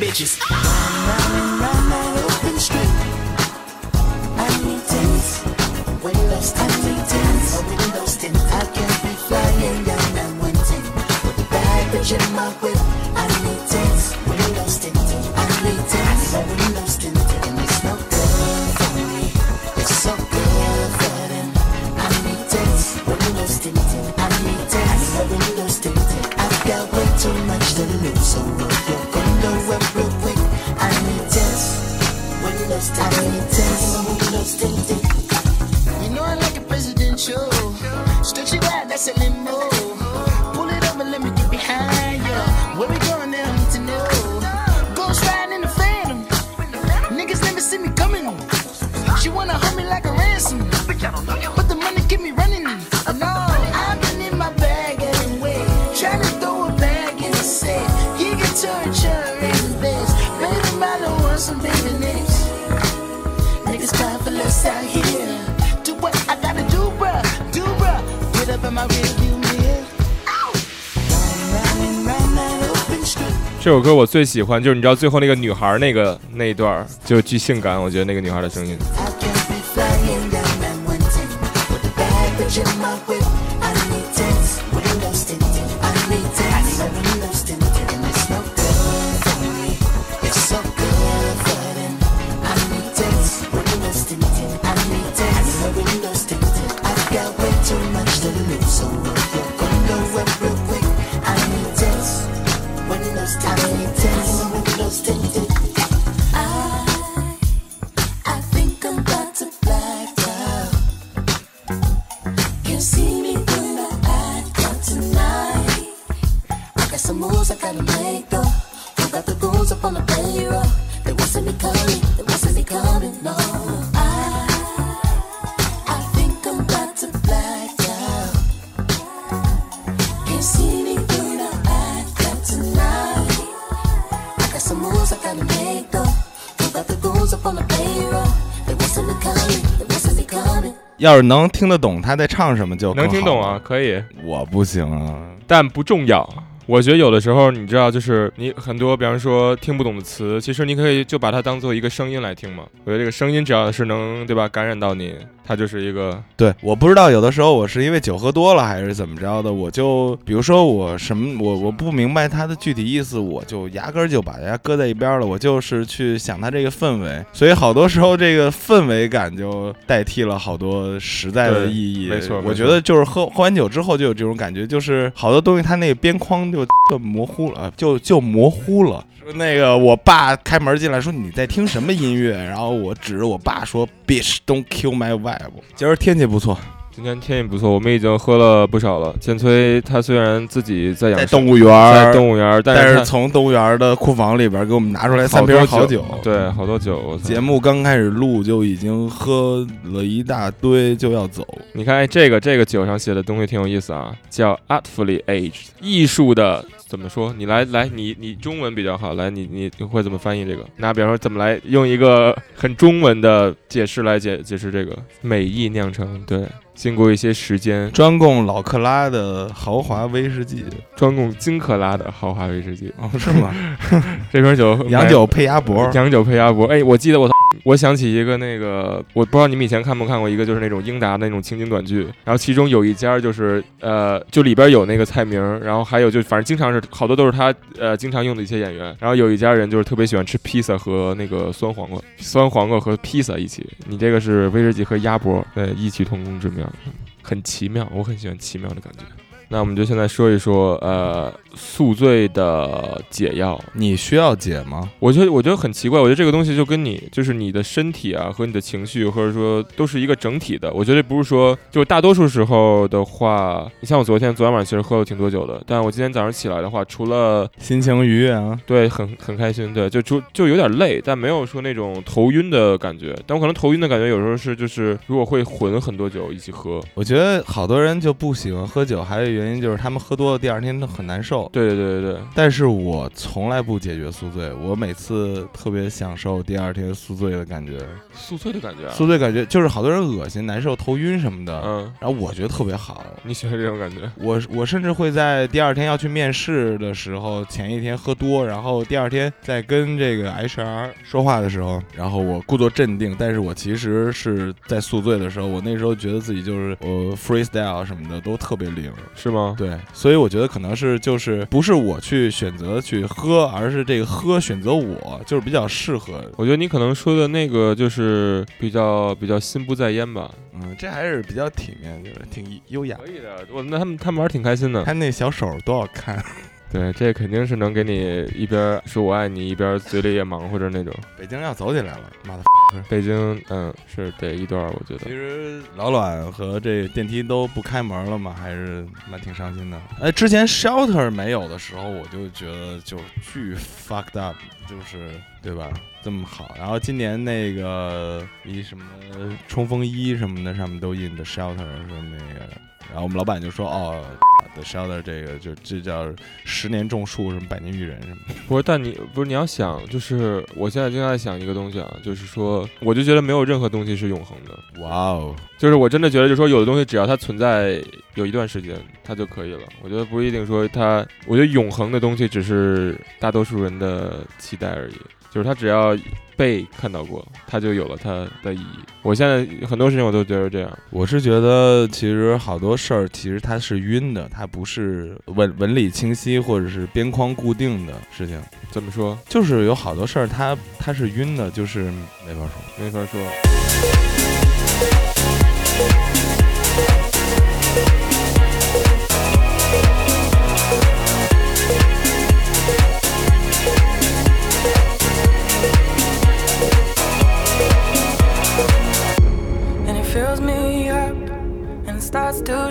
bitches. I need tents. Windows, I need tents. A windows tint. I can be flying down on one. With a bag, in my whip. I need tents. Windows tint. I need tents. A windows tint. It's no good. It's so good. I need tents. Windows tint. I need tents. A windows tint. I've got way too much to lose. So wrestling 这首歌我最喜欢，就是你知道最后那个女孩那个那一段，就巨性感，我觉得那个女孩的声音。要是能听得懂他在唱什么就能听懂啊，，可以，我不行啊。但不重要。我觉得有的时候，你知道，就是你很多，比方说听不懂的词，其实你可以就把它当做一个声音来听嘛。我觉得这个声音只要是能，对吧，感染到你，它就是一个对，我不知道有的时候我是因为酒喝多了还是怎么着的，我就比如说我什么我我不明白它的具体意思，我就压根儿就把它搁在一边了，我就是去想它这个氛围，所以好多时候这个氛围感就代替了好多实在的意义。没错我觉得就是喝喝完酒之后就有这种感觉，就是好多东西它那个边框就就模糊了，就就模糊了。说那个我爸开门进来说你在听什么音乐，然后我指着我爸说 Bitch don't kill my 今儿天气不错，今天天气不错，我们已经喝了不少了。建崔他虽然自己在养在动物园在，动物园，但是是从动物园的库房里边给我们拿出来三瓶好好酒，对，好多酒。节目刚开始录就已经喝了一大堆，就要走。你看，哎，这个这个酒上写的东西挺有意思啊，叫 artfully aged，艺术的怎么说？你来来，你你中文比较好，来，你你你会怎么翻译这个？那比方说，怎么来用一个很中文的解释来解解释这个美意酿成？对，经过一些时间，专供老克拉的豪华威士忌专供金克拉的豪华威士忌。哦，是吗？[LAUGHS] 这瓶酒 [LAUGHS] 洋酒配鸭脖，洋酒配鸭脖。哎，我记得我，[LAUGHS] 我想起一个那个，我不知道你们以前看没看过一个，就是那种英达的那种情景短剧，然后其中有一家就是呃，就里边有那个菜名，然后还有就反正经常是好多都是他呃经常用的一些演员，然后有一家人就是特别喜欢吃披萨和那个酸黄瓜，酸黄瓜和披萨一起。你这个是威士忌和鸭脖，对，异曲同工之妙，很奇妙，我很喜欢奇妙的感觉。那我们就现在说一说，呃，宿醉的解药。你需要解吗？我觉得我觉得很奇怪，我觉得这个东西就跟你就是你的身体啊和你的情绪，或者说都是一个整体的。我觉得不是说就大多数时候的话，你像我昨天昨天晚上其实喝了挺多酒的，但我今天早上起来的话，除了心情愉悦啊。对很很开心，对就就就有点累，但没有说那种头晕的感觉。但我可能头晕的感觉有时候是就是如果会混很多酒一起喝，我觉得好多人就不喜欢喝酒，还有原因就是他们喝多了，第二天都很难受。对对对对对，但是我从来不解决宿醉，我每次特别享受第二天宿醉的感觉。宿醉的感觉啊，宿醉感觉就是好多人恶心、难受、头晕什么的，嗯，然后我觉得特别好。你喜欢这种感觉？我我甚至会在第二天要去面试的时候，前一天喝多，然后第二天在跟这个 HR 说话的时候，然后我故作镇定，但是我其实是在宿醉的时候，我那时候觉得自己就是呃 freestyle 什么的都特别灵，是吗？对，所以我觉得可能是就是不是我去选择去喝，而是这个喝选择我，就是比较适合。我觉得你可能说的那个就是比较比较心不在焉吧。嗯，这还是比较体面，就是挺优雅。可以的，我那他们他们玩儿挺开心的。他那小手多好看，对，这肯定是能给你一边说我爱你，一边嘴里也忙活着那种。北京要走起来了，妈的！[LAUGHS] 北京，嗯，是得一段，我觉得其。实老卵和这电梯都不开门了嘛，还是蛮挺伤心的。哎，之前 shelter 没有的时候，我就觉得就巨 fucked up，就是对吧？这么好，然后今年那个一什么冲锋衣什么的上面都印的 shelter 说那个，然后我们老板就说哦。，The shelter 这个就这叫十年种树什么百年育人什么的，不是，但你不是你要想，就是我现在经常在想一个东西啊，就是说，我就觉得没有任何东西是永恒的。哇哦，就是我真的觉得，就是说有的东西只要它存在有一段时间，它就可以了。我觉得不一定说它，我觉得永恒的东西只是大多数人的期待而已。就是它只要被看到过，它就有了它的意义。我现在很多事情我都觉得这样。我是觉得其实好多事儿其实它是晕的，它不是纹纹理清晰或者是边框固定的事情，怎么说？就是有好多事儿它它是晕的，就是没法说。没法说。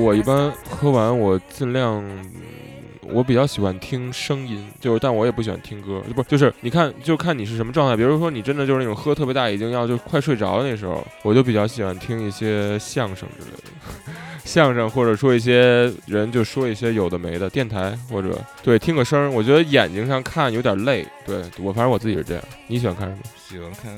我一般喝完，我尽量，我比较喜欢听声音，就是，但我也不喜欢听歌，不，就是你看，就看你是什么状态。比如说你真的就是那种喝特别大，已经要就快睡着那时候，我就比较喜欢听一些相声之类的，[LAUGHS] 相声或者说一些人就说一些有的没的电台或者对听个声，我觉得眼睛上看有点累。对我反正我自己是这样，你喜欢看什么？喜欢看，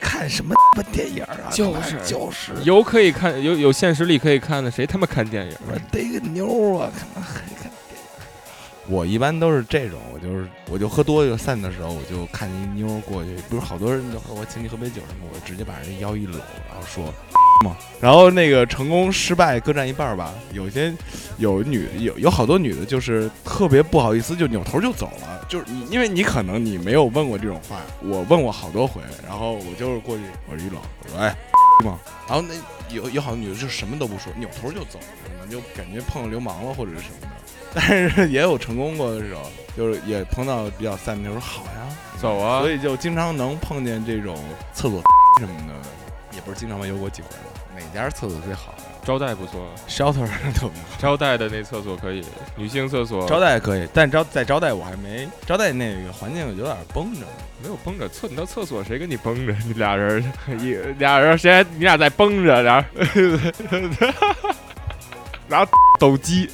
看什么电影啊？就是就是，有可以看，有有现实里可以看的，谁他妈看电影？我逮个妞啊，还看电影？我一般都是这种，我就是我就喝多就散的时候，我就看一妞过去，不是好多人就我请你喝杯酒什么，我直接把人腰一搂，然后说嘛，然后那个成功失败各占一半儿吧。有些有女有有好多女的，就是特别不好意思，就扭头就走了。就是你，因为你可能你没有问过这种话，我问过好多回，然后我就是过去我一搂，我说哎嘛，然后那有有好多女的就什么都不说，扭头就走，可能就感觉碰到流氓了或者是什么的。但是也有成功过的时候，就是也碰到比较散的，就说好呀，走啊所！以就经常能碰见这种厕所什么的，也不是经常吧，有过几回了。哪家厕所最好？招待不错，shelter 特别好，[LAUGHS] 招待的那厕所可以，女性厕所招待可以，但招在招待我还没招待那个环境有点绷着。没有绷着厕，你到厕所谁跟你绷着？[LAUGHS] 你俩人一俩人谁还你俩在绷着，俩人 [LAUGHS] 然后抖机，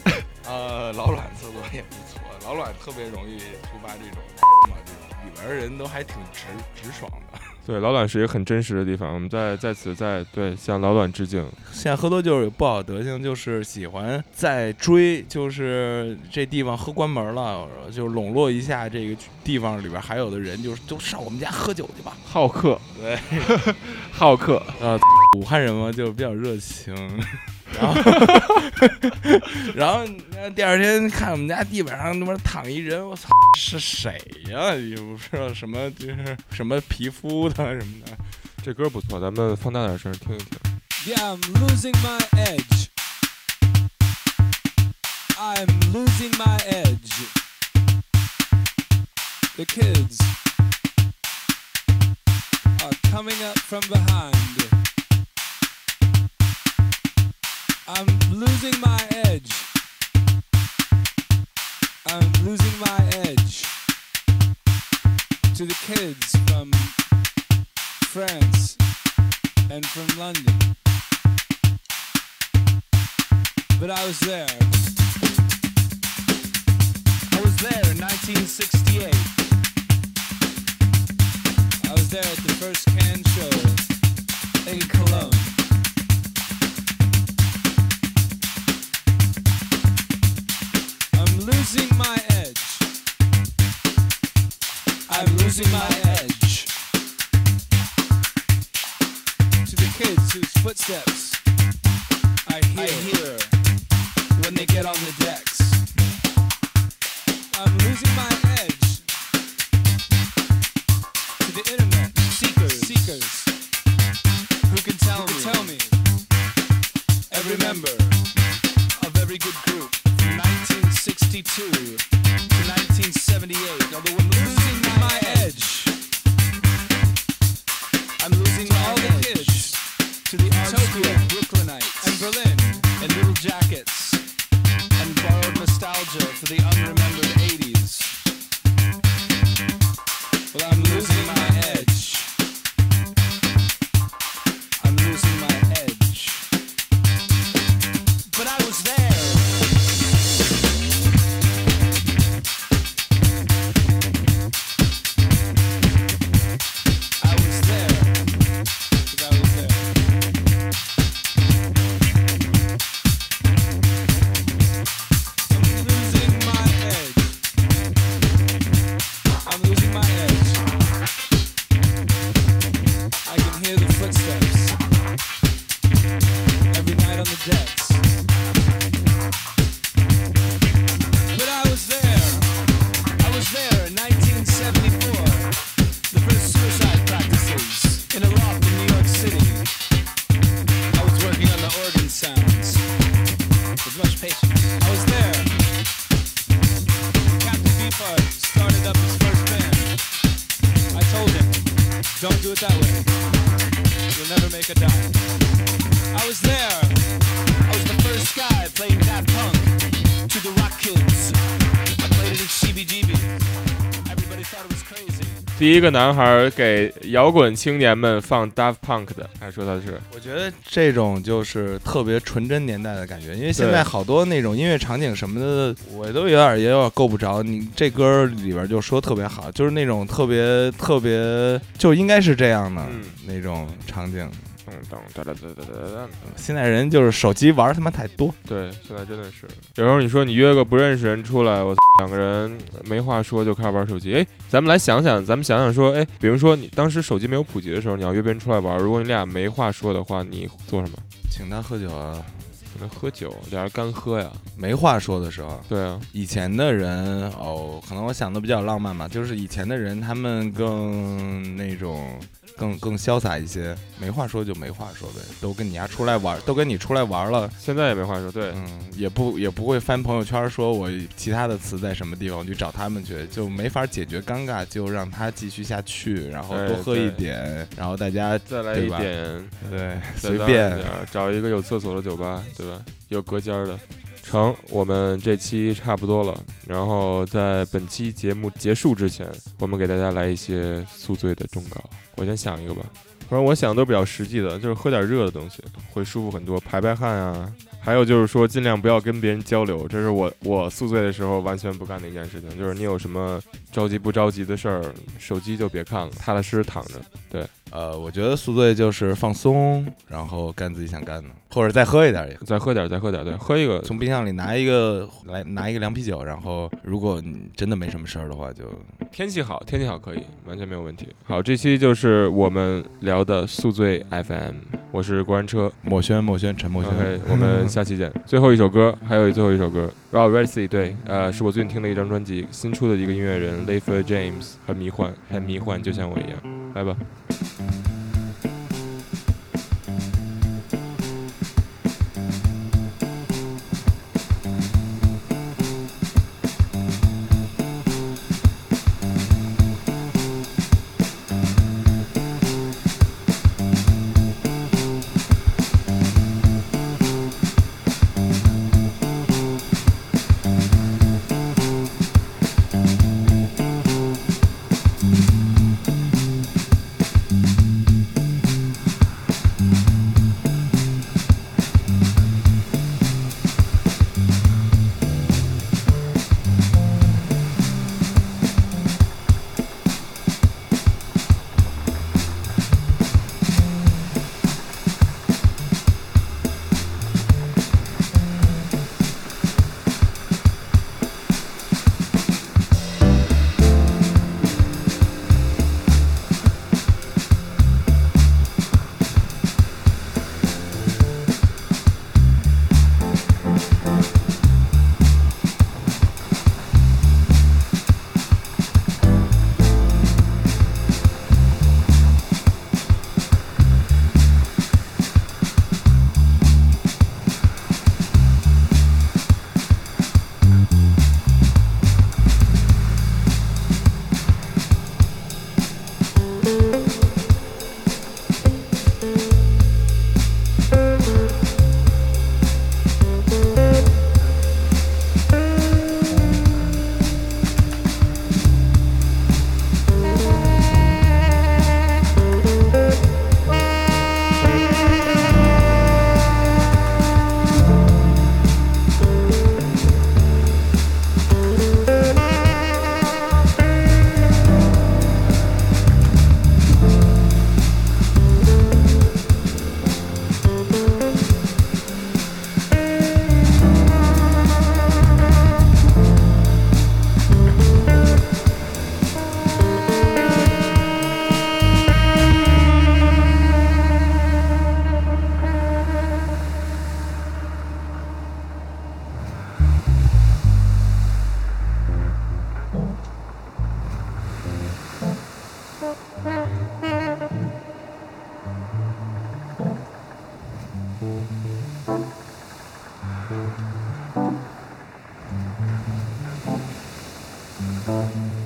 呃，老卵厕所也不错，老卵特别容易触发这种嘛，这种里边人都还挺直直爽的。对，老卵是一个很真实的地方，我们在在此在对向老卵致敬。现在喝多就是有不好德行，就是喜欢在追，就是这地方喝关门了，就笼络一下这个地方里边还有的人，就是都上我们家喝酒去吧。好客，对，[LAUGHS] 好客，呃，[LAUGHS] 武汉人嘛就比较热情，然后然后呃第二天看我们家地板上他妈躺一人，我操，是谁呀、也不知道什么就是什么皮肤的什么的。这歌不错，咱们放大点声听一听。Yeah, I'm losing my edge. I'm losing my edge. The kids are coming up from behind. I'm losing my edge. I'm losing my edge to the kids from France and from London. But I was there. I was there in 1968. I was there at the first can show in Cologne. Losing my edge. I'm losing my edge to the kids whose footsteps I hear, when they get on the decks. 第一个男孩给摇滚青年们放 Daft Punk 的，他说他是我觉得这种就是特别纯真年代的感觉，因为现在好多那种音乐场景什么的，我都有点也有点够不着。你这歌里边就说特别好，就是那种特别特别就应该是这样的、嗯那种场景。噔噔哒哒哒哒哒哒。现在人就是手机玩他妈太多，对，现在真的是。有时候你说你约个不认识人出来，我两个人没话说就开始玩手机。哎，咱们来想想，咱们想想说，哎，比如说你当时手机没有普及的时候，你要约别人出来玩，如果你俩没话说的话，你做什么？请他喝酒啊，可能喝酒，俩人干喝呀。没话说的时候。对啊，以前的人哦，可能我想的比较浪漫吧，就是以前的人他们更那种更更潇洒一些，没话说就没话说呗，都跟你丫出来玩，都跟你出来玩了，现在也没话说，对，嗯，也不也不会翻朋友圈说我其他的词在什么地方，我去找他们去，就没法解决尴尬，就让他继续下去，然后哎多喝一点，然后大家再来一点，对随便。找一个有厕所的酒吧，对吧？有隔间儿的。成，我们这期差不多了。然后在本期节目结束之前，我们给大家来一些宿醉的忠告。我先想一个吧，反正我想的都比较实际的，就是喝点热的东西会舒服很多，排排汗啊。还有就是说，尽量不要跟别人交流，这是我我宿醉的时候完全不干的一件事情。就是你有什么着急不着急的事儿，手机就别看了，踏踏实实躺着。对，呃，我觉得宿醉就是放松，然后干自己想干的，或者再喝一点也。再喝点儿，再喝点儿，对，喝一个从冰箱里拿一个来拿一个凉啤酒，然后如果你真的没什么事儿的话，就天气好，天气好可以，完全没有问题。好，这期就是我们聊的宿醉 FM，我是国安车。墨轩墨轩陈墨轩我们下期见。最后一首歌，还有最后一首歌 r o b r c 对，呃，是我最近听的一张专辑，新出的一个音乐人 Leif James，很迷幻，很迷幻，就像我一样。来吧。Bye. mm-hmm.